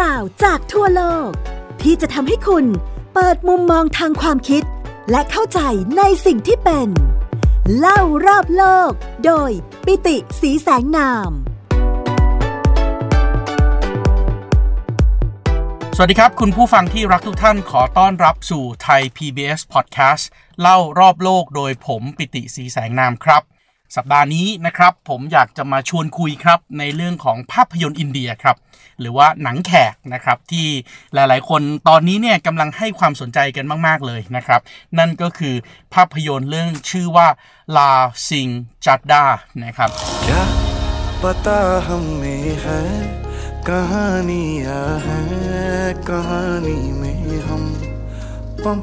ราวจากทั่วโลก ที่จะทำให้คุณเปิดมุมมองทางความคิด และเข้าใจในสิ่งที่เป็น เล่ารอบโลก โดยปิติสีแสงนาม สวัสดีครับ คุณผู้ฟังที่รักทุกท่านขอต้อนรับสู่ไทย PBS Podcast เล่ารอบโลกโดยผมปิติสีแสงนามครับ สัปดาห์นี้นะครับ ผมอยากจะมาชวนคุยครับ ในเรื่องของภาพยนตร์อินเดียครับ หรือว่าหนังแขกนะครับ ที่หลายๆ คนตอนนี้เนี่ยกำลังให้ความสนใจกันมาก ๆ เลยนะครับ นั่นก็คือภาพยนตร์เรื่องชื่อว่าลาซิงจัดดานะครับ क्या पता हमें है कहानियां हैं कहानी में हम पम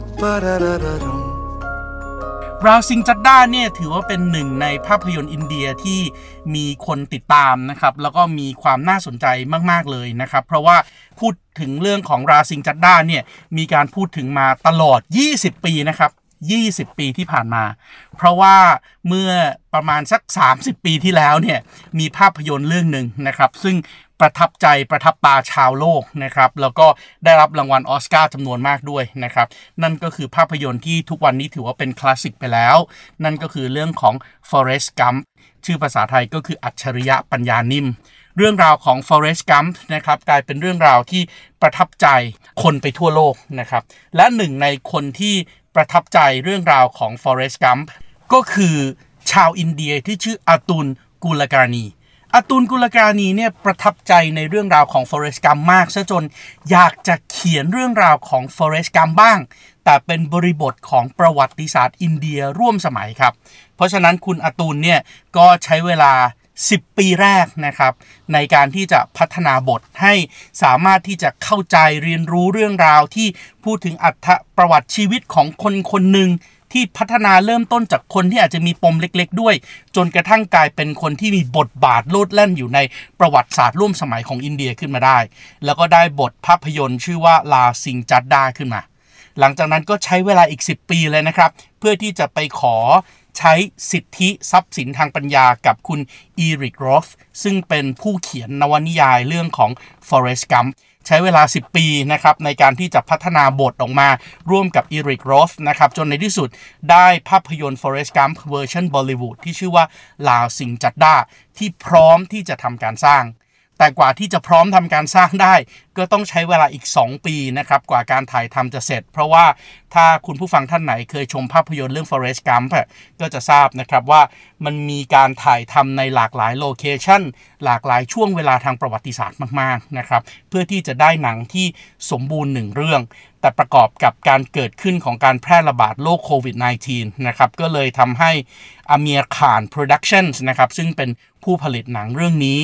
ราซิงจัดด้าเนี่ยถือว่าเป็นหนึ่งในภาพยนตร์อินเดียที่มีคนติดตามนะครับแล้วก็มีความน่าสนใจมาก ๆ เลยนะครับ เพราะว่าพูดถึงเรื่องของราซิงจัดด้าเนี่ยมีการพูดถึงมาตลอด 20 ปีนะครับ20 ปีที่ผ่านมา เพราะว่าเมื่อประมาณสัก 30 ปีที่แล้วเนี่ยมีภาพยนตร์เรื่องหนึ่งนะครับ ซึ่ง ประทับใจประทับตาชาวโลกนะครับ แล้วก็ได้รับรางวัลออสการ์จำนวนมากด้วยนะครับ นั่นก็คือภาพยนตร์ที่ทุกวันนี้ถือว่าเป็นคลาสสิกไปแล้ว นั่นก็คือเรื่องของ Forrest Gump ชื่อภาษาไทยก็คืออัจฉริยะปัญญานิ่ม เรื่องราวของ Forrest Gump นะครับกลายเป็นเรื่องราวที่ประทับใจคนไปทั่วโลกนะครับ และหนึ่งในคนที่ประทับใจเรื่องราวของ Forrest Gump ก็คือชาวอินเดียที่ชื่ออาตุลกุลการี อาตุลกุลการีเนี่ยประทับใจในเรื่องราวของ Forest Gump มากซะจนอยากจะเขียนเรื่องราวของ Forest Gump บ้าง แต่เป็นบริบทของประวัติศาสตร์อินเดียร่วมสมัยครับ เพราะฉะนั้นคุณอาตุลเนี่ยก็ใช้เวลา 10 ปีแรกนะครับในการที่จะพัฒนาบทให้สามารถที่จะเข้าใจเรียนรู้เรื่องราวที่พูดถึงอัตประวัติชีวิตของคนคนหนึ่ง ที่พัฒนาเริ่มต้นจากคนที่อาจจะมีปมเล็ก ๆ ด้วย จนกระทั่งกลายเป็นคนที่มีบทบาทโลดแล่นอยู่ในประวัติศาสตร์ร่วมสมัยของอินเดียขึ้นมาได้ แล้วก็ได้บทภาพยนตร์ชื่อว่า Laal Singh Chaddha ขึ้นมา หลังจากนั้นก็ใช้เวลาอีก 10 ปีเลยนะครับ เพื่อที่จะไปขอใช้สิทธิทรัพย์สินทางปัญญากับคุณอีริกโรธซึ่งเป็นผู้เขียนนวนิยายเรื่องของ Forrest Gump ใช้เวลา 10 ปีนะครับในการที่จะพัฒนาบทออกมาร่วมกับอีริกโรธนะครับจนในที่สุดได้ภาพยนตร์ Forrest Gump เวอร์ชันบอลิวูดที่ชื่อว่า Laal Singh Chaddhaที่พร้อมที่จะทำการสร้าง แต่กว่าที่จะพร้อมทำการสร้างได้ ก็ต้องใช้เวลาอีก 2 ปีนะครับกว่าการถ่ายทำจะเสร็จ เพราะว่าถ้าคุณผู้ฟังท่านไหนเคยชมภาพยนตร์เรื่อง Forest Gump ก็จะทราบนะครับว่ามันมีการถ่ายทำในหลากหลายโลเคชันหลากหลายช่วงเวลาทางประวัติศาสตร์มากๆนะครับเพื่อที่จะได้หนังที่สมบูรณ์หนึ่งเรื่อง แต่ประกอบกับการเกิดขึ้นของการแพร่ระบาดโรคโควิด -19 นะครับก็เลยทำให้อเมียคาน Productions นะครับซึ่งเป็นผู้ผลิตหนังเรื่องนี้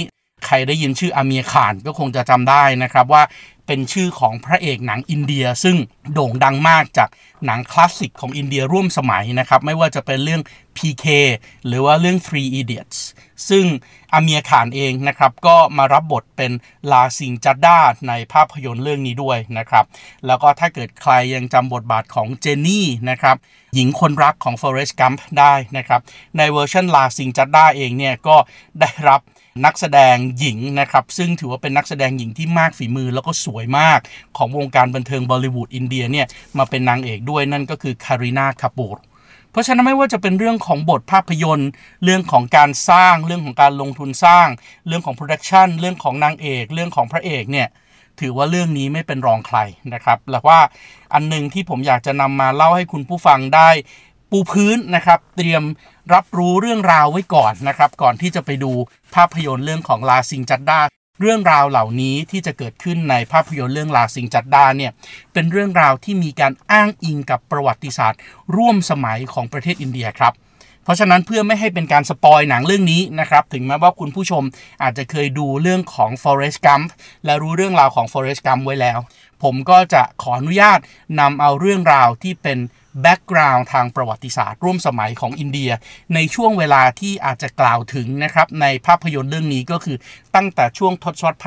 ใครได้ยินชื่ออาเมียข่านก็คงจะจำได้นะครับว่าเป็นชื่อของพระเอกหนังอินเดีย ซึ่งโด่งดังมากจากหนังคลาสสิกของอินเดียร่วมสมัยนะครับไม่ว่าจะเป็นเรื่อง PK หรือว่าเรื่อง Three Idiots ซึ่งอาเมียข่านเองนะครับก็มารับบทเป็นลาซิงจัดดาในภาพยนตร์เรื่องนี้ด้วยนะครับแล้วก็ถ้าเกิดใครยังจำบทบาทของเจนนี่นะครับหญิงคนรักของ Forrest Gump ได้นะครับในเวอร์ชัน Laal Singh Chaddha เองเนี่ยก็ได้รับ นักแสดงหญิงนะครับ ซึ่งถือว่าเป็นนักแสดงหญิงที่มากฝีมือแล้วก็สวยมากของวงการบันเทิงบอลิวูดอินเดียเนี่ยมาเป็นนางเอกด้วยนั่นก็คือคารีนาคาปูร์เพราะฉะนั้นไม่ว่าจะเป็นเรื่องของบทภาพยนตร์ เรื่องของการสร้าง เรื่องของการลงทุนสร้าง เรื่องของ production เรื่องของนางเอก เรื่องของพระเอกเนี่ยถือว่าเรื่องนี้ไม่เป็นรองใครนะครับแล้วว่าอันหนึ่งที่ผมอยากจะนำมาเล่าให้คุณผู้ฟังได้ปูพื้นนะครับ เตรียม รับรู้เรื่องราวไว้ก่อนนะครับ ก่อนที่จะไปดูภาพยนตร์เรื่องของลาซิงจัดดาเรื่องราวเหล่านี้ที่จะเกิดขึ้นในภาพยนตร์เรื่องลาซิงจัดดาเนี่ยเป็นเรื่องราวที่มีการอ้างอิงกับประวัติศาสตร์ ร่วมสมัยของประเทศอินเดียครับ เพราะฉะนั้นเพื่อไม่ให้เป็นการสปอยหนังเรื่องนี้นะครับ ถึงแม้ว่าคุณผู้ชมอาจจะเคยดูเรื่องของ Forest Gump และรู้เรื่องราวของ Forest Gump ไว้แล้ว ผมก็จะขออนุญาตนำเอาเรื่องราวที่เป็น แบ็กกราวน์ทางประวัติศาสตร์ ร่วมสมัยของอินเดีย ในช่วงเวลาที่อาจจะกล่าวถึงนะครับในภาพยนตร์เรื่องนี้ก็คือตั้งแต่ช่วงทศวรรษ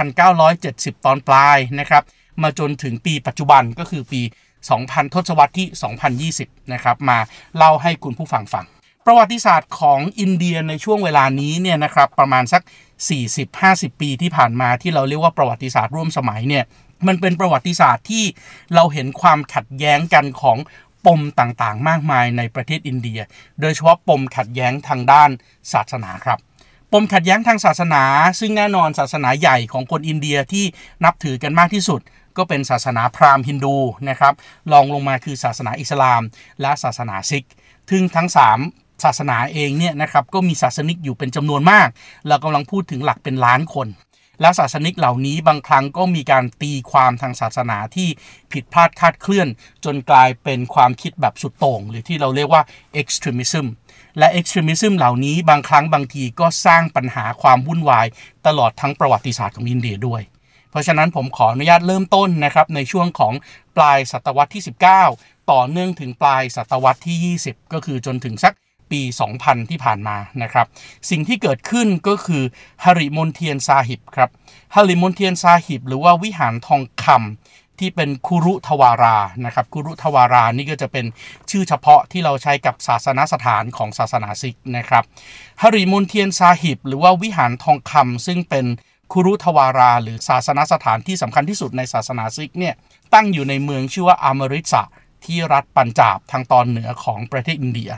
1970 ตอนปลายนะครับมาจนถึงปีปัจจุบันก็คือปี 2000 ทศวรรษที่ 2020 นะครับมาเล่าให้คุณผู้ฟังฟัง ประวัติศาสตร์ของอินเดียในช่วงเวลานี้เนี่ยนะครับประมาณสัก 40-50 ปีที่ผ่านมาที่เราเรียกว่าประวัติศาสตร์ร่วมสมัยเนี่ยมันเป็นประวัติศาสตร์ที่เราเห็นความขัดแย้งกันของ ปมต่างๆ มากมายในประเทศอินเดีย โดยเฉพาะปมขัดแย้งทางด้านศาสนาครับ ปมขัดแย้งทางศาสนา ซึ่งแน่นอนศาสนาใหญ่ของคนอินเดียที่นับถือกันมากที่สุด ก็เป็นศาสนาพราหมณ์ฮินดูนะครับรองลงมาคือศาสนาอิสลาม และศาสนาซิกซึ่งทั้ง 3ศาสนาเองเนี่ยนะครับก็มีศาสนิกอยู่เป็นจำนวนมาก เรากำลังพูดถึงหลักเป็นล้านคน และศาสนิกเหล่านี้บางครั้งก็มีการตีความทางศาสนาที่ผิดพลาดคาดเคลื่อน จนกลายเป็นความคิดแบบสุดโต่ง หรือที่เราเรียกว่า extremism และ extremism เหล่านี้บางครั้งบางทีก็สร้างปัญหาความวุ่นวาย ตลอดทั้งประวัติศาสตร์ของอินเดียด้วย เพราะฉะนั้นผมขออนุญาตเริ่มต้นนะครับในช่วงของปลายศตวรรษที่ 19 ต่อเนื่องถึงปลายศตวรรษที่ 20 ก็คือจนถึงสัก ปี 2000 ที่ผ่านมานะครับ สิ่งที่เกิดขึ้นก็คือฮาริมันเดียร์ซาหิบครับฮาริมันเดียร์ซาหิบ หรือว่าวิหารทองคำที่เป็นคุรุทวารา นะครับ คุรุทวารา นี่ก็จะเป็นชื่อเฉพาะที่เราใช้กับศาสนสถานของศาสนาซิกข์นะครับฮาริมันเดียร์ซาหิบ หรือว่าวิหารทองคำซึ่งเป็นคุรุทวารา หรือศาสนสถานที่สำคัญที่สุดในศาสนาซิกเนี่ย ตั้งอยู่ในเมืองชื่อว่าอามริสะ ที่รัฐปัญจาบทางตอนเหนือของประเทศอินเดีย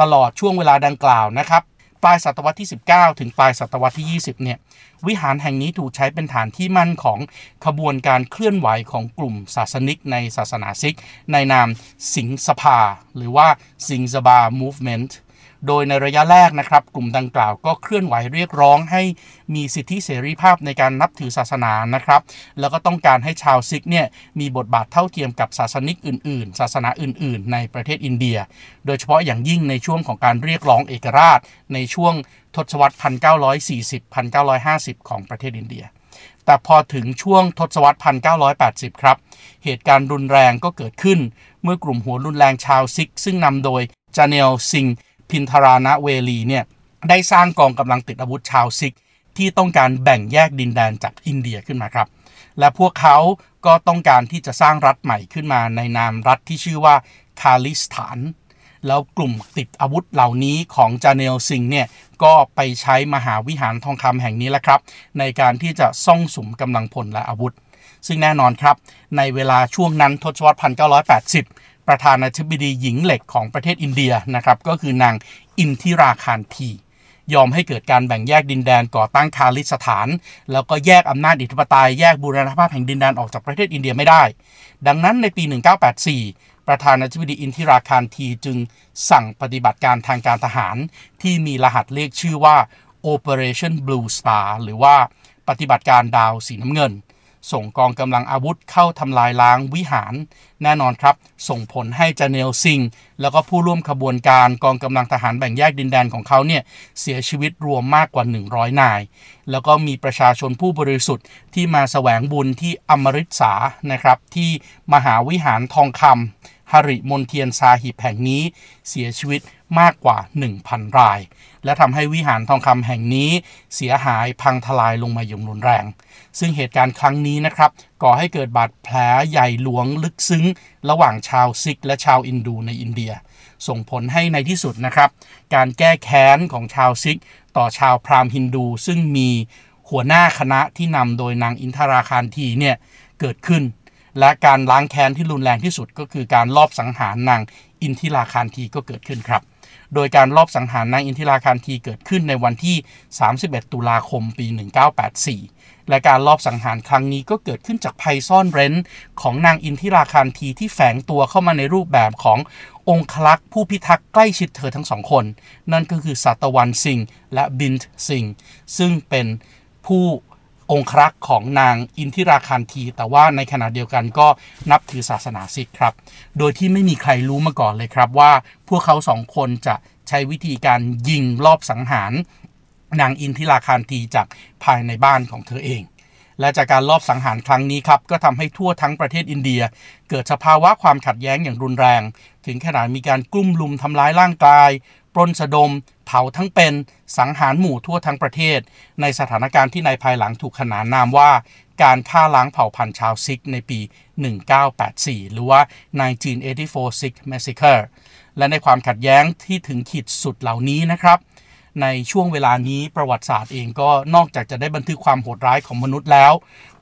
ตลอดช่วงเวลาดังกล่าวนะครับปลายศตวรรษที่ 19 ถึงปลายศตวรรษที่ 20 เนี่ยวิหารแห่งนี้ถูกใช้เป็นฐานที่มั่นของขบวนการเคลื่อนไหวของกลุ่มศาสนิกในศาสนาซิก ในนามสิงสภา หรือว่าสิงสบา movement โดยในระยะแรกนะครับ กลุ่มดังกล่าวก็เคลื่อนไหวเรียกร้องให้มีสิทธิเสรีภาพในการนับถือศาสนานะครับ แล้วก็ต้องการให้ชาวซิกเนี่ยมีบทบาทเท่าเทียมกับศาสนิกอื่น ๆ ศาสนาอื่น ๆ ในประเทศอินเดีย โดยเฉพาะอย่างยิ่งในช่วงของการเรียกร้องเอกราช ในช่วงทศวรรษ 1940-1950 ของประเทศอินเดีย แต่พอถึงช่วงทศวรรษ 1980 ครับ เหตุการณ์รุนแรงก็เกิดขึ้น เมื่อกลุ่มหัวรุนแรงชาวซิกข์ ซึ่งนำโดยจาร์เนลสิงห์ พินทรานวาเลเนี่ยได้สร้างกองกำลังติดอาวุธชาวซิกข์ ที่ต้องการแบ่งแยกดินแดนจากอินเดียขึ้นมาครับ และพวกเขาก็ต้องการที่จะสร้างรัฐใหม่ขึ้นมาในนามรัฐที่ชื่อว่าคาลิสถาน แล้วกลุ่มติดอาวุธเหล่านี้ของจาร์เนลสิงห์เนี่ยก็ไปใช้มหาวิหารทองคำแห่งนี้แหละครับ ในการที่จะซ่องสุมกำลังพลและอาวุธ ซึ่งแน่นอนครับ ในเวลาช่วงนั้นทศวรรษ 1980 ประธานาธิบดีหญิงเหล็กของประเทศอินเดียนะครับก็คือนางอินทิราคารทียอมให้เกิดการแบ่งแยกดินแดนก่อตั้งคาลิสถาน แล้วก็แยกอำนาจอิทธิปไตยแยกบูรณภาพแห่งดินแดนออกจากประเทศอินเดียไม่ได้ ดังนั้นในปี 1984 ประธานาธิบดีอินทิราคารทีจึงสั่งปฏิบัติการทางการทหาร ที่มีรหัสเลขชื่อว่า Operation Blue Star หรือว่าปฏิบัติการดาวสีน้ำเงิน ส่งกองกำลังอาวุธเข้าทำลายล้างวิหาร แน่นอนครับ ส่งผลให้จาเนลซิง แล้วก็ผู้ร่วมขบวนการกองกำลังทหารแบ่งแยกดินแดนของเขาเนี่ยเสียชีวิตรวมมากกว่า 100 นาย แล้วก็มีประชาชนผู้บริสุทธิ์ที่มาแสวงบุญที่อมริตสานะครับที่มหาวิหารทองคำฮาริมนเทียนซาหิบแห่งนี้เสียชีวิตมากกว่า 1,000 ราย และทำให้วิหารทองคำแห่งนี้เสียหายพังทลายลงมาอย่างรุนแรง ซึ่งเหตุการณ์ครั้งนี้นะครับก่อให้เกิดบาดแผลใหญ่หลวงลึกซึ้ง ระหว่างชาวซิกข์และชาวฮินดูในอินเดีย ส่งผลให้ในที่สุดนะครับ การแก้แค้นของชาวซิกข์ ต่อชาวพราหมณ์ฮินดู ซึ่งมีหัวหน้าคณะที่นำโดยนางอินทิราคานธีเนี่ยเกิดขึ้น และการล้างแค้นที่รุนแรงที่สุดก็คือการลอบสังหารนางอินทิราคารทีก็เกิดขึ้นครับโดยการลอบสังหารนางอินทิราคารทีเกิดขึ้นในวันที่ 31 ตุลาคม ปี 1984 และการลอบสังหารครั้งนี้ก็เกิดขึ้นจากภัยซ่อนเร้น ของนางอินทิราคารทีที่แฝงตัวเข้ามาในรูปแบบขององคลักษ์ผู้พิทักษ์ใกล้ชิดเธอทั้งสองคน นั่นก็คือสัตวันซิงและบินท์ซิงซึ่งเป็นผู้องครักษ์ของนางอินทิราคารที แต่ว่าในขณะเดียวกันก็นับถือศาสนาซิกครับ โดยที่ไม่มีใครรู้มาก่อนเลยครับว่า พวกเขาสองคนจะใช้วิธีการยิงรอบสังหาร นางอินทิราคารทีจากภายในบ้านของเธอเอง และจากการลอบสังหารครั้งนี้ครับ ก็ทำให้ทั่วทั้งประเทศอินเดีย เกิดสภาวะความขัดแย้งอย่างรุนแรง ถึงขนาดมีการกลุ่มลุมทำร้ายร่างกาย ปล้นสะดม เผาทั้งเป็น สังหารหมู่ทั่วทั้งประเทศ ในสถานการณ์ที่ในภายหลังถูกขนานนามว่าการฆ่าล้างเผ่าพันธุ์ชาวซิกในปี 1984 หรือว่า 1984 Sikh Massacre และในความขัดแย้งที่ถึงขีดสุดเหล่านี้นะครับ ในช่วงเวลานี้ประวัติศาสตร์เองก็นอกจากจะได้บันทึกความโหดร้ายของมนุษย์แล้ว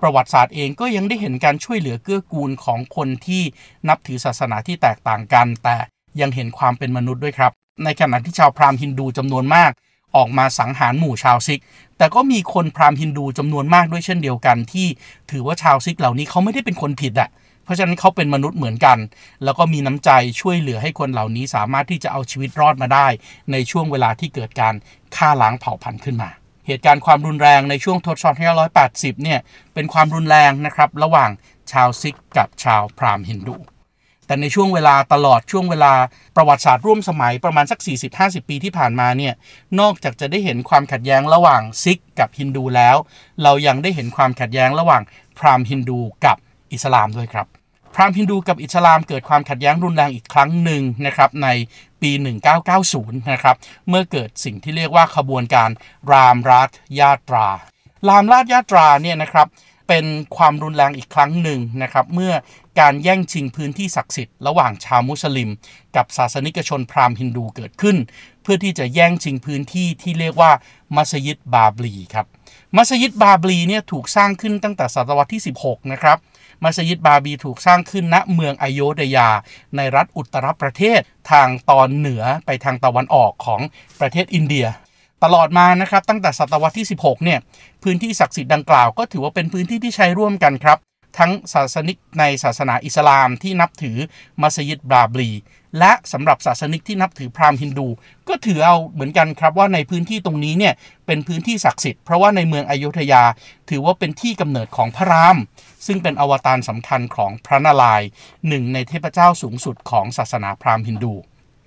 ประวัติศาสตร์เองก็ยังได้เห็นการช่วยเหลือเกื้อกูลของคนที่นับถือศาสนาที่แตกต่างกัน แต่ยังเห็นความเป็นมนุษย์ด้วยครับ ในขณะที่ชาวพราหมณ์ฮินดูจำนวนมาก ออกมาสังหารหมู่ชาวซิก แต่ก็มีคนพราหมณ์ฮินดูจำนวนมากด้วยเช่นเดียวกันที่ ถือว่าชาวซิกเหล่านี้เขาไม่ได้เป็นคนผิดอะ เพราะฉะนั้นเขาเป็นมนุษย์เหมือนกัน แล้วก็มีน้ำใจช่วยเหลือให้คนเหล่านี้สามารถที่จะเอาชีวิตรอดมาได้ ในช่วงเวลาที่เกิดการฆ่าล้างเผ่าพันธุ์ขึ้นมา เหตุการณ์ความรุนแรงในช่วงทศวรรษที่180 เนี่ยเป็นความรุนแรงนะครับระหว่างชาวซิกกับชาวพราหมณ์ฮินดูแต่ในช่วงเวลาตลอดช่วงเวลาประวัติศาสตร์ร่วมสมัยประมาณสัก 40-50 ปีที่ผ่านมาเนี่ยนอกจากจะได้เห็นความขัดแย้งระหว่างซิกกับฮินดูแล้ว เรายังได้เห็นความขัดแย้งระหว่างพราหมณ์ฮินดูกับ อิสลามด้วยครับ พราหมณ์ฮินดูกับอิสลามเกิดความขัดแย้งรุนแรงอีกครั้งหนึ่งนะครับในปี 1990 นะครับเมื่อเกิดสิ่งที่เรียกว่าขบวนการรามราชยาตรารามราชยาตราเนี่ยนะครับเป็นความรุนแรงอีกครั้งหนึ่งนะครับเมื่อการแย่งชิงพื้นที่ศักดิ์สิทธิ์ระหว่างชาวมุสลิม กับศาสนิกชนพราหมณ์ฮินดูเกิดขึ้น เพื่อที่จะแย่งชิงพื้นที่ที่เรียกว่ามัสยิดบาบลีครับมัสยิดบาบลีเนี่ยถูกสร้างขึ้นตั้งแต่ศตวรรษที่ 16 นะครับ มัสยิดบาบีถูกสร้างขึ้นณเมืองอโยธยา ในรัฐอุตรประเทศทางตอนเหนือไปทางตะวันออกของประเทศอินเดีย ตลอดมานะครับตั้งแต่ศตวรรษที่ 16 เนี่ยพื้นที่ศักดิ์สิทธิ์ดังกล่าวก็ถือว่าเป็นพื้นที่ที่ใช้ร่วมกันครับ ทั้งศาสนิกในศาสนาอิสลามที่นับถือมัสยิดบาบลี และสำหรับศาสนิกที่นับถือพราหมณ์ฮินดู ก็ถือเอาเหมือนกันครับว่าในพื้นที่ตรงนี้เนี่ยเป็นพื้นที่ศักดิ์สิทธิ์เพราะว่าในเมืองอยุธยา ถือว่าเป็นที่กำเนิดของพระราม ซึ่งเป็นอวตารสำคัญของพระนารายณ์หนึ่งในเทพเจ้าสูงสุดของศาสนาพราหมณ์ฮินดู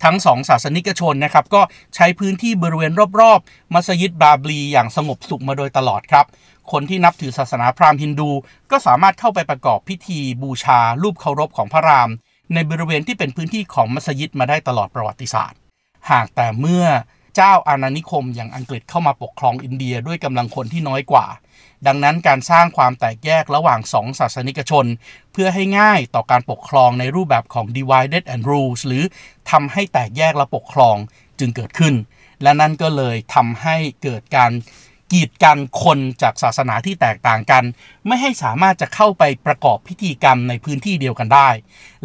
ทั้งสองศาสนิกชนนะครับก็ใช้พื้นที่บริเวณรอบๆ มัสยิดบาบลีอย่างสงบสุขมาโดยตลอดครับ คนที่นับถือศาสนาพราหมณ์ฮินดู ก็สามารถเข้าไปประกอบพิธีบูชารูปเคารพของพระราม ในบริเวณที่เป็นพื้นที่ของมัสยิดมาได้ตลอดประวัติศาสตร์ หากแต่เมื่อ เจ้าอาณานิคมอย่างอังกฤษเข้ามาปกครองอินเดียด้วยกำลังคนที่น้อยกว่า ดังนั้นการสร้างความแตกแยกระหว่างสองศาสนิกชน เพื่อให้ง่ายต่อการปกครองในรูปแบบของ divided and rules หรือทำให้แตกแยกและปกครองจึงเกิดขึ้น และนั่นก็เลยทำให้เกิดการ กีดกันคนจากศาสนาที่แตกต่างกัน ไม่ให้สามารถจะเข้าไปประกอบพิธีกรรมในพื้นที่เดียวกันได้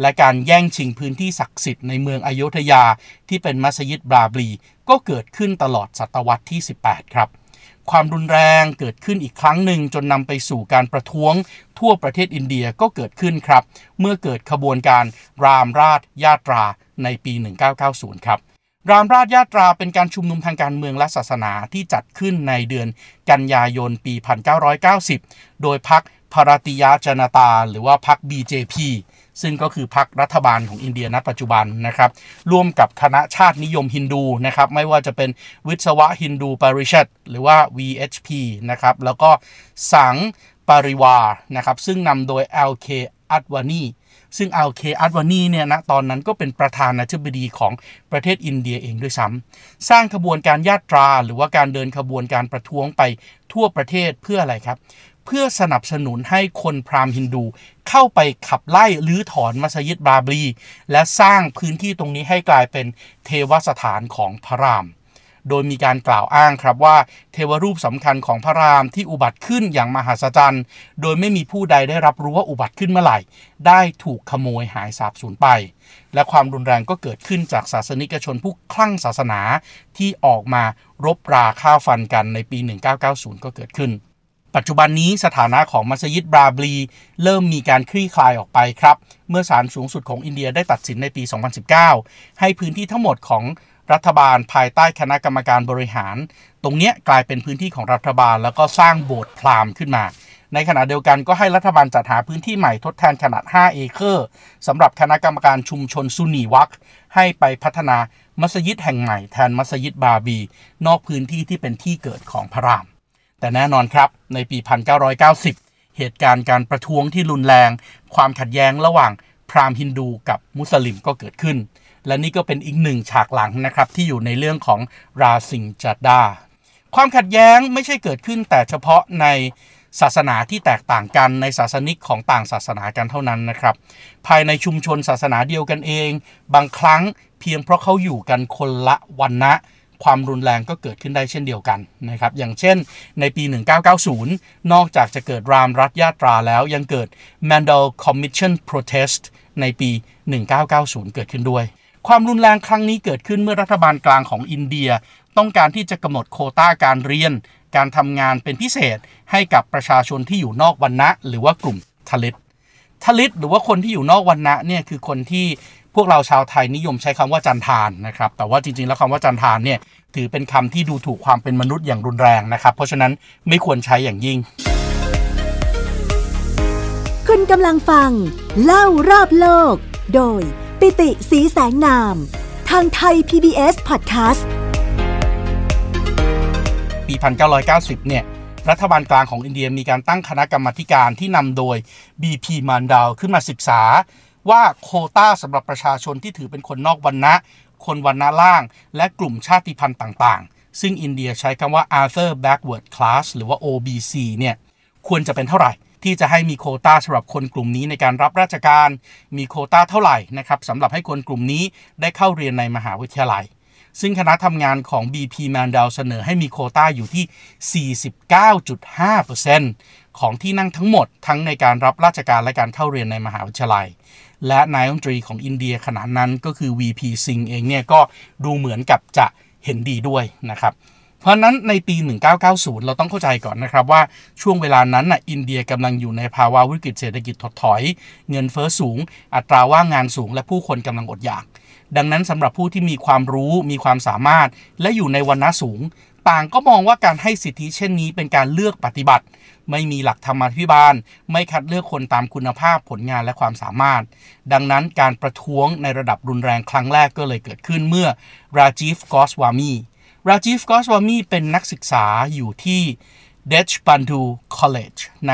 และการแย่งชิงพื้นที่ศักดิ์สิทธิ์ในเมืองอโยธยา ที่เป็นมัสยิดบราบลี ก็เกิดขึ้นตลอดศตวรรษที่ 18 ครับ ความรุนแรงเกิดขึ้นอีกครั้งหนึ่งจนนำไปสู่การประท้วง ทั่วประเทศอินเดียก็เกิดขึ้นครับ เมื่อเกิดขบวนการรามราชยาตราในปี 1990 ครับ รามราชยาตราเป็นการชุมนุมทางการเมืองและศาสนาที่จัดขึ้นในเดือนกันยายนปี 1990 โดยพรรคพรติยาจนาตา หรือว่าพรรค BJP ซึ่งก็คือพรรครัฐบาลของอินเดียณปัจจุบันนะครับ ร่วมกับคณะชาตินิยมฮินดูนะครับ ไม่ว่าจะเป็นวิศวะฮินดูปาริชัดหรือว่า VHP นะครับ แล้วก็สังปาริวานะครับ ซึ่งนำโดย LK อัดวานี ซึ่ง LK อัดวานีเนี่ยนะตอนนั้นก็เป็นประธานาธิบดีของประเทศอินเดียเองด้วยซ้ำสร้างขบวนการญาตรา หรือว่าการเดินขบวนการประท้วงไปทั่วประเทศเพื่ออะไรครับ เพื่อสนับสนุนให้คนพราหมณ์ฮินดูเข้าไปขับไล่หรือถอนมัสยิดบาบลี และสร้างพื้นที่ตรงนี้ให้กลายเป็นเทวสถานของพระราม โดยมีการกล่าวอ้างครับว่า เทวรูปสำคัญของพระรามที่อุบัติขึ้นอย่างมหัศจรรย์ โดยไม่มีผู้ใดได้รับรู้ว่าอุบัติขึ้นเมื่อไหร่ ได้ถูกขโมยหายสาบสูญไป และความรุนแรงก็เกิดขึ้นจากศาสนิกชนผู้คลั่งศาสนาที่ออกมารบราฆ่าฟันกันในปี 1990 ก็เกิดขึ้นปัจจุบันนี้สถานะของมัสยิดบราบลี เริ่มมีการคลี่คลายออกไปครับ เมื่อศาลสูงสุดของอินเดียได้ตัดสินในปี 2019 ให้พื้นที่ทั้งหมดของ รัฐบาลภายใต้คณะกรรมการบริหาร ตรงเนี้ยกลายเป็นพื้นที่ของรัฐบาล แล้วก็สร้างโบสถ์พราหมณ์ขึ้นมา ในขณะเดียวกันก็ให้รัฐบาลจัดหาพื้นที่ใหม่ทดแทนขนาด 5 เอเคอร์สำหรับคณะกรรมการชุมชนซุนีวักให้ไปพัฒนามัสยิดแห่งใหม่แทนมัสยิดบาบี นอกพื้นที่ที่เป็นที่เกิดของพระราม แต่แน่นอนครับในปี 1990 เหตุการณ์การประท้วงที่รุนแรง ความขัดแย้งระหว่างพราหมณ์ฮินดูกับมุสลิมก็เกิดขึ้น และนี่ก็เป็นอีกหนึ่งฉากหลังนะครับที่อยู่ในเรื่องของราสิงจัดดา ความขัดแย้งไม่ใช่เกิดขึ้นแต่เฉพาะในศาสนาที่แตกต่างกันในศาสนิกของต่างศาสนากันเท่านั้นนะครับ ภายในชุมชนศาสนาเดียวกันเอง บางครั้งเพียงเพราะเขาอยู่กันคนละวันนะความรุนแรงก็เกิดขึ้นได้เช่นเดียวกันนะครับ อย่างเช่นในปี 1990 นอกจากจะเกิดรามรัฐยาตราแล้วยังเกิด Mandal Commission Protest ในปี 1990 เกิดขึ้นด้วย ความรุนแรงครั้งนี้เกิดขึ้นเมื่อรัฐบาลกลางของอินเดีย ต้องการที่จะกำหนดโคต้าการเรียน การทำงานเป็นพิเศษให้กับประชาชนที่อยู่นอกวันนะหรือว่ากลุ่มทลิตทลิตหรือว่าคนที่อยู่นอกวันนะเนี่ยคือคนที่พวกเราชาวไทยนิยมใช้คำว่าจันทานนะครับ แต่ว่าจริงๆ แล้วคำว่าจันทานเนี่ยถือเป็นคำที่ดูถูกความเป็นมนุษย์อย่างรุนแรงนะครับ เพราะฉะนั้นไม่ควรใช้อย่างยิ่ง คุณกำลังฟัง เล่ารอบโลก โดย ปิติสีแสงนาม ทางไทย PBS Podcast ปี 1990 เนี่ย รัฐบาลกลางของอินเดียมีการตั้งคณะกรรมการที่นำโดย BP มันดาวขึ้นมาศึกษา ว่าโคต้าสำหรับประชาชนที่ถือเป็นคนนอกวันนะคนวันณะล่าง และกลุ่มชาติพันธุ์ต่างๆ ซึ่งอินเดียใช้คำว่า Other Backward Class หรือว่า OBC เนี่ย ควรจะเป็นเท่าไหร่ ที่จะให้มีโคต้าสำหรับคนกลุ่มนี้ในการรับราชการ มีโคต้าเท่าไหร่นะครับสำหรับให้คนกลุ่มนี้ได้เข้าเรียนในมหาวิทยาลัย ซึ่งคณะทำงานของ BP m a n d a l เสนอให้มีโคต้าอยู่ที่ 49.5%ของที่นั่งทั้งหมดทั้งในการรับราชการและการเข้าเรียนในมหาวิทยาลัย และนายรัฐมนตรีของอินเดียขณะนั้นก็คือ VP ซิงเองเนี่ยก็ดูเหมือนกับจะเห็นดีด้วยนะครับ เพราะนั้นในปี 1990 เราต้องเข้าใจก่อนนะครับว่าช่วงเวลานั้นน่ะอินเดียกำลังอยู่ในภาวะวิกฤตเศรษฐกิจถดถอย เงินเฟอ้อสูง อัตราว่างงานสูง และผู้คนกำลังอดอยาก ดังนั้นสำหรับผู้ที่มีความรู้มีความสามารถ และอยู่ในวันณะสูง ต่างก็มองว่าการให้สิทธิเช่นนี้เป็นการเลือกปฏิบัติ ไม่มีหลักธรรมาภิบาล ไม่คัดเลือกคนตามคุณภาพผลงานและความสามารถ ดังนั้นการประท้วงในระดับรุนแรงครั้งแรกก็เลยเกิดขึ้นเมื่อราจีฟกอสวามี ราจีฟกอสวามีเป็นนักศึกษาอยู่ที่เดชบันดูCollege ใน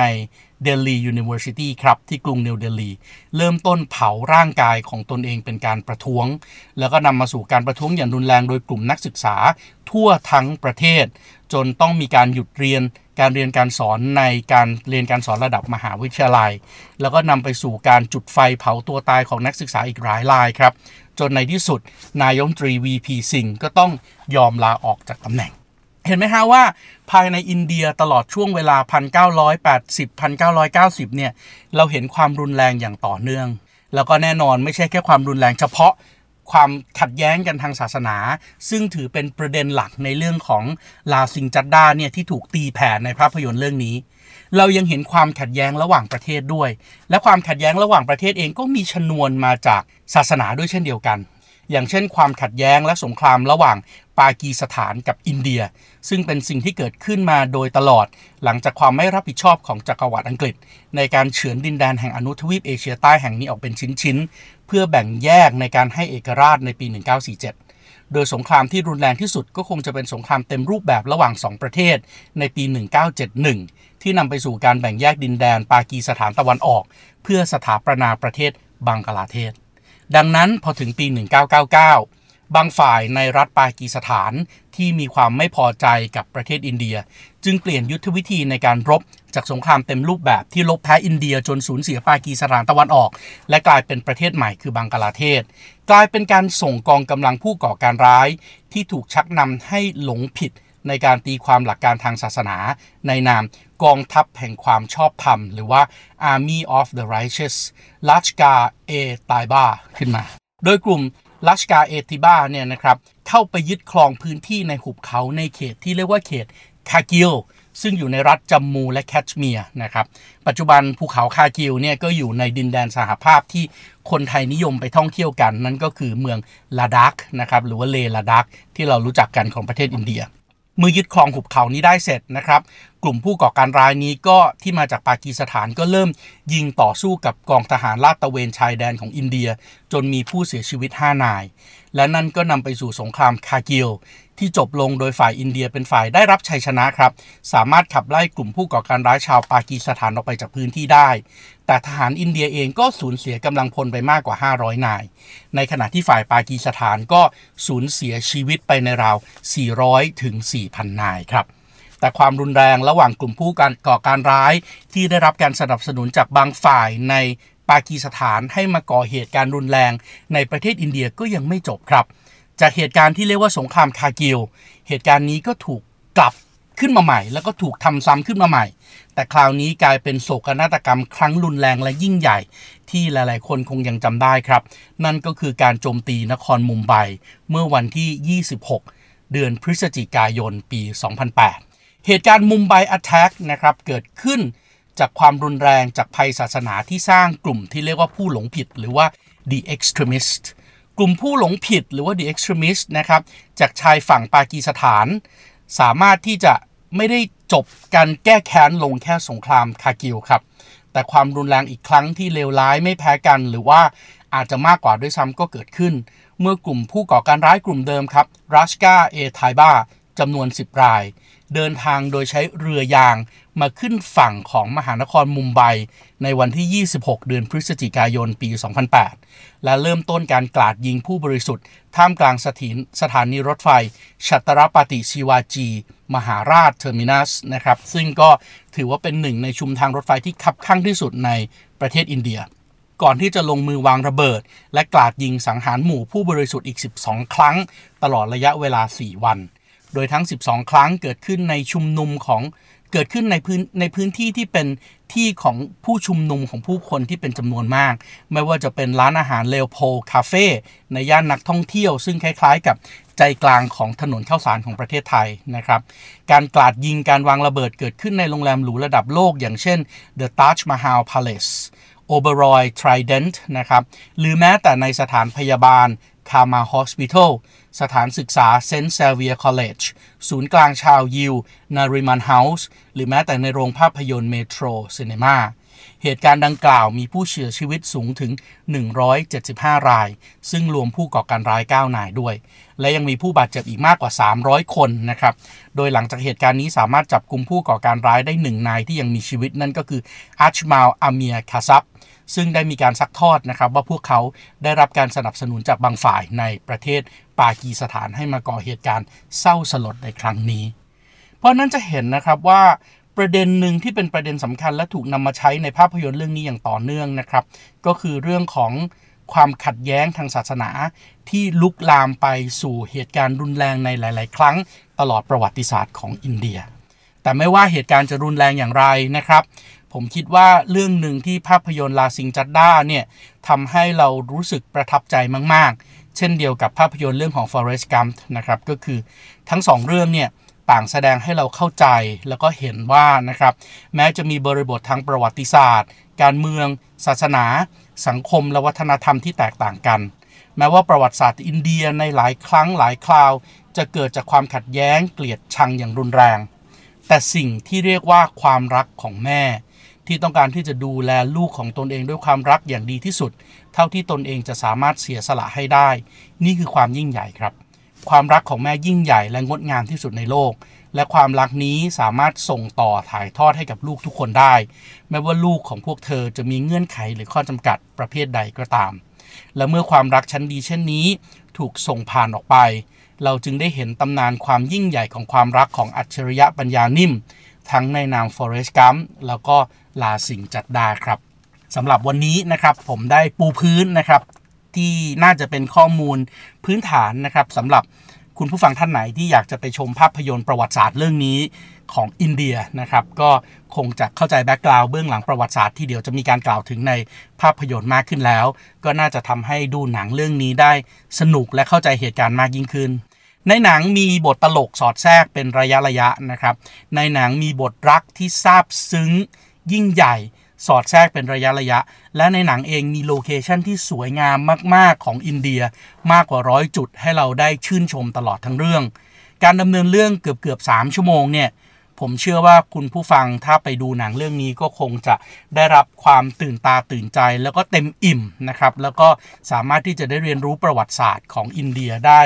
Delhi University ครับ ที่กรุงนิวเดลี เริ่มต้นเผาร่างกายของตนเองเป็นการประท้วง แล้วก็นำมาสู่การประท้วงอย่างรุนแรงโดยกลุ่มนักศึกษาทั่วทั้งประเทศ จนต้องมีการหยุดเรียนการเรียนการสอนในการเรียนการสอนระดับมหาวิทยาลัย แล้วก็นำไปสู่การจุดไฟเผาตัวตายของนักศึกษาอีกหลายรายครับ จนในที่สุด นายกรัฐมนตรี VP สิงห์ก็ต้องยอมลาออกจากตำแหน่ง เห็นไหมฮะว่า ภายในอินเดียตลอดช่วงเวลา 1980-1990 เนี่ย เราเห็นความรุนแรงอย่างต่อเนื่อง แล้วก็แน่นอนไม่ใช่แค่ความรุนแรงเฉพาะความขัดแย้งกันทางศาสนา ซึ่งถือเป็นประเด็นหลักในเรื่องของลาซิงจัดดาเนี่ยที่ถูกตีแผ่ในภาพยนตร์เรื่องนี้ เรายังเห็นความขัดแย้งระหว่างประเทศด้วย และความขัดแย้งระหว่างประเทศเองก็มีชนวนมาจากศาสนาด้วยเช่นเดียวกัน อย่างเช่น ความขัดแย้งและสงครามระหว่างปากีสถานกับอินเดีย ซึ่งเป็นสิ่งที่เกิดขึ้นมาโดยตลอด หลังจากความไม่รับผิดชอบของจักรวรรดิอังกฤษ ในการเฉือนดินแดนแห่งอนุทวีปเอเชียใต้แห่งนี้ออกเป็นชิ้นๆ เพื่อแบ่งแยกในการให้เอกราชในปี 1947โดยสงครามที่รุนแรงที่สุดก็คงจะเป็นสงครามเต็มรูปแบบระหว่าง 2 ประเทศในปี 1971 ที่นำไปสู่การแบ่งแยกดินแดนปากีสถานตะวันออก เพื่อสถาปนาประเทศบังกลาเทศ ดังนั้นพอถึงปี 1999 บางฝ่ายในรัฐปากีสถานที่มีความไม่พอใจกับประเทศอินเดีย จึงเปลี่ยนยุทธวิธีในการรบจากสงครามเต็มรูปแบบที่ลบแพ้อินเดียจนสูญเสียปากีสถานตะวันออก และกลายเป็นประเทศใหม่คือบังกลาเทศ กลายเป็นการส่งกองกำลังผู้ก่อการร้าย ที่ถูกชักนำให้หลงผิดในการตีความหลักการทางศาสนาในนาม กองทัพแห่งความชอบธรรม หรือว่า Army of the Righteous ลัชการ์เอไตบาขึ้นมา โดยกลุ่มลัชการ์เอไตบาเนี่ยนะครับเข้าไปยึดครองพื้นที่ในหุบเขาในเขตที่เรียกว่าเขตคาร์กิลซึ่งอยู่ในรัฐจัมมูและแคชเมียร์นะครับ ปัจจุบันภูเขาคาร์กิลเนี่ยก็อยู่ในดินแดนสหภาพที่คนไทยนิยมไปท่องเที่ยวกัน นั่นก็คือเมืองลาดักนะครับหรือว่าเลลาดักที่เรารู้จักกันของประเทศอินเดีย เมื่อยึดครองหุบเขานี้ได้เสร็จนะครับ กลุ่มผู้ก่อการร้ายนี้ก็ที่มาจากปากีสถานก็เริ่มยิงต่อสู้กับกองทหารลาดตระเวนชายแดนของอินเดีย จนมีผู้เสียชีวิต 5 นาย และนั่นก็นำไปสู่สงครามคากิล ที่จบลงโดยฝ่ายอินเดียเป็นฝ่ายได้รับชัยชนะครับ สามารถขับไล่กลุ่มผู้ก่อการร้ายชาวปากีสถานออกไปจากพื้นที่ได้ แต่ทหารอินเดียเองก็สูญเสียกำลังพลไปมากกว่า 500 นาย ในขณะที่ฝ่ายปากีสถานก็สูญเสียชีวิตไปในราว 400 ถึง 4,000 นายครับแต่ความรุนแรงระหว่างกลุ่มผู้การก่อการร้าย ที่ได้รับการสนับสนุนจากบางฝ่ายในปากีสถานให้มาก่อเหตุการณ์รุนแรงในประเทศอินเดียก็ยังไม่จบครับ จากเหตุการณ์ที่เรียกว่าสงครามคากิลเหตุการณ์นี้ก็ถูกกลับขึ้นมาใหม่ แล้วก็ถูกทำซ้ำขึ้นมาใหม่ แต่คราวนี้กลายเป็นโศกนาฏกรรมครั้งรุนแรงและยิ่งใหญ่ ที่หลาย ๆ คนคงยังจำได้ครับ นั่นก็คือการโจมตีนครมุมไบเมื่อวันที่ 26 เดือนพฤศจิกายนปี 2008 เหตุการณ์มุมไบอัตแทกนะครับเกิดขึ้นจากความรุนแรงจากภัยศาสนาที่สร้างกลุ่มที่เรียกว่าผู้หลงผิดหรือว่า the extremist กลุ่มผู้หลงผิดหรือว่า the extremist นะครับจากชายฝั่งปากีสถาน สามารถที่จะไม่ได้จบการแก้แค้นลงแค่สงครามคากิลครับ แต่ความรุนแรงอีกครั้งที่เลวร้ายไม่แพ้กัน หรือว่าอาจจะมากกว่าด้วยซ้ำก็เกิดขึ้น เมื่อกลุ่มผู้ก่อการร้ายกลุ่มเดิมครับรัชกาเอไทบ้าจำนวน 10 ราย เดินทางโดยใช้เรือยางมาขึ้นฝั่งของมหานครมุมไบ ในวันที่ 26 เดือนพฤศจิกายนปี 2008 และเริ่มต้นการกราดยิงผู้บริสุทธิ์ ท่ามกลางสถานสถานีรถไฟ ฉัตรปติศิวาจี มหาราช Terminus นะครับ ซึ่งก็ถือว่าเป็นหนึ่งในชุมทางรถไฟที่คับคั่งที่สุดในประเทศอินเดีย ก่อนที่จะลงมือวางระเบิด และกราดยิงสังหารหมู่ผู้บริสุทธิ์อีก 12 ครั้ง ตลอดระยะเวลา 4 วัน โดยทั้ง 12 ครั้งเกิดขึ้นในชุมนุมของเกิดขึ้นในพื้นในพื้นที่ที่เป็นที่ของผู้ชุมนุมของผู้คนที่เป็นจำนวนมาก ไม่ว่าจะเป็นร้านอาหารเลโอโพคาเฟ่ในย่านนักท่องเที่ยว ซึ่งคล้ายๆ กับใจกลางของถนนข้าวสารของประเทศไทยนะครับ การกราดยิงการวางระเบิดเกิดขึ้นในโรงแรมหรูระดับโลก อย่างเช่น The Taj Mahal Palace Oberoi Trident นะครับ หรือแม้แต่ในสถานพยาบาล Karma Hospital สถานศึกษา St. Xavier College ศูนย์กลางชาวยิว Nariman House หรือแม้แต่ในโรงภาพยนตร์ Metro Cinema เหตุการณ์ดังกล่าวมีผู้เสียชีวิตสูงถึง 175 ราย ซึ่งรวมผู้ก่อการร้าย 9 นายด้วย และยังมีผู้บาดเจ็บอีกมากกว่า 300 คนนะครับ โดยหลังจากเหตุการณ์นี้สามารถจับกลุ่มผู้ก่อการร้ายได้หนึ่งนายที่ยังมีชีวิตนั่นก็คืออาชมาลอาเมียคาซับ ซึ่งได้มีการซักทอดนะครับว่าพวกเขาได้รับการสนับสนุนจากบางฝ่ายในประเทศปากีสถานให้มาก่อเหตุการณ์เศร้าสลดในครั้งนี้ เพราะนั้นจะเห็นนะครับว่าประเด็นหนึ่งที่เป็นประเด็นสำคัญและถูกนำมาใช้ในภาพยนตร์เรื่องนี้อย่างต่อเนื่องนะครับ ก็คือเรื่องของความขัดแย้งทางศาสนาที่ลุกลามไปสู่เหตุการณ์รุนแรงในหลาย ๆ ครั้งตลอดประวัติศาสตร์ของอินเดีย แต่ไม่ว่าเหตุการณ์จะรุนแรงอย่างไรนะครับ ผมคิดว่าเรื่องหนึ่งที่ภาพยนตร์ลาซิงจัดด้าเนี่ยทำให้เรารู้สึกประทับใจมาก ๆ เช่นเดียวกับภาพยนตร์เรื่องของ Forrest Gump นะครับก็คือทั้งสองเรื่องเนี่ยต่างแสดงให้เราเข้าใจแล้วก็เห็นว่านะครับแม้จะมีบริบททางประวัติศาสตร์ การเมือง ศาสนา สังคมและวัฒนธรรมที่แตกต่างกัน แม้ว่าประวัติศาสตร์อินเดียในหลายครั้งหลายคราว จะเกิดจากความขัดแย้งเกลียดชังอย่างรุนแรง แต่สิ่งที่เรียกว่าความรักของแม่ ที่ต้องการที่จะดูแลลูกของตนเองด้วยความรักอย่างดีที่สุด เท่าที่ตนเองจะสามารถเสียสละให้ได้ นี่คือความยิ่งใหญ่ครับ ความรักของแม่ยิ่งใหญ่และงดงามที่สุดในโลก และความรักนี้สามารถส่งต่อถ่ายทอดให้กับลูกทุกคนได้ แม้ว่าลูกของพวกเธอจะมีเงื่อนไขหรือข้อจำกัดประเภทใดก็ตาม และเมื่อความรักชั้นดีเช่นนี้ ถูกส่งผ่านออกไป เราจึงได้เห็นตำนานความยิ่งใหญ่ของความรักของอัจฉริยะปัญญานิ่ม ทั้งในนามฟอเรสต์กัมแล้วก็ ลาสิงจัดดาครับสำหรับวันนี้นะครับผมได้ปูพื้นนะครับที่น่าจะเป็นข้อมูลพื้นฐานนะครับสำหรับคุณผู้ฟังท่านไหนที่อยากจะไปชมภาพยนตร์ประวัติศาสตร์เรื่องนี้ของอินเดียนะครับ ก็คงจะเข้าใจแบ็กกราวด์เบื้องหลังประวัติศาสตร์ที่เดี๋ยวจะมีการกล่าวถึงในภาพยนตร์มากขึ้นแล้ว ก็น่าจะทำให้ดูหนังเรื่องนี้ได้สนุกและเข้าใจเหตุการณ์มากยิ่งขึ้น ในหนังมีบทตลกสอดแทรกเป็นระยะระยะนะครับ ในหนังมีบทรักที่ซาบซึ้ง ยิ่งใหญ่ สอดแทรกเป็นระยะระยะ และในหนังเองมีโลเคชันที่สวยงามมาก ๆ ของอินเดียมากกว่าร้อยจุดให้เราได้ชื่นชมตลอดทั้งเรื่อง การดำเนินเรื่องเกือบเกือบ3ชั่วโมงเนี่ย ผมเชื่อว่าคุณผู้ฟังถ้าไปดูหนังเรื่องนี้ก็คงจะได้รับความตื่นตาตื่นใจ แล้วก็เต็มอิ่มนะครับ แล้วก็สามารถที่จะได้เรียนรู้ประวัติศาสตร์ของอินเดียได้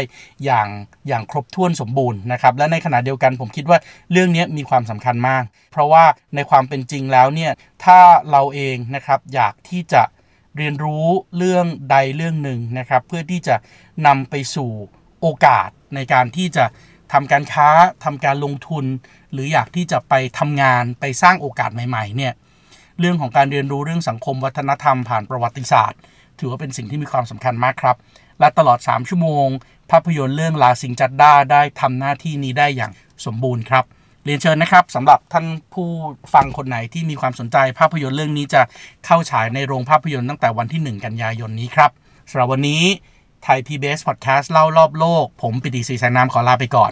อย่างอย่างครบถ้วนสมบูรณ์นะครับและในขณะเดียวกันผมคิดว่าเรื่องนี้มีความสำคัญมาก เพราะว่าในความเป็นจริงแล้วเนี่ยถ้าเราเองนะครับอยากที่จะเรียนรู้เรื่องใดเรื่องหนึ่งนะครับ เพื่อที่จะนำไปสู่โอกาสในการที่จะ ทำการค้าทำการลงทุน หรืออยากที่จะไปทำงานไปสร้างโอกาสใหม่ๆเนี่ยเรื่องของการเรียนรู้เรื่องสังคมวัฒนธรรมผ่านประวัติศาสตร์ ถือว่าเป็นสิ่งที่มีความสำคัญมากครับ และตลอด 3 ชั่วโมง ภาพยนตร์เรื่องลาสิงจัดด้าได้ทำหน้าที่นี้ได้อย่างสมบูรณ์ครับเรียนเชิญนะครับสำหรับท่านผู้ฟังคนไหนที่มีความสนใจภาพยนตร์เรื่องนี้จะเข้าฉายในโรงภาพยนตร์ตั้งแต่วันที่ 1 กันยายนนี้ครับสำหรับวันนี้ไทย PBS Podcast เล่ารอบโลก ผมปิติศรีแสงนามขอลาไปก่อน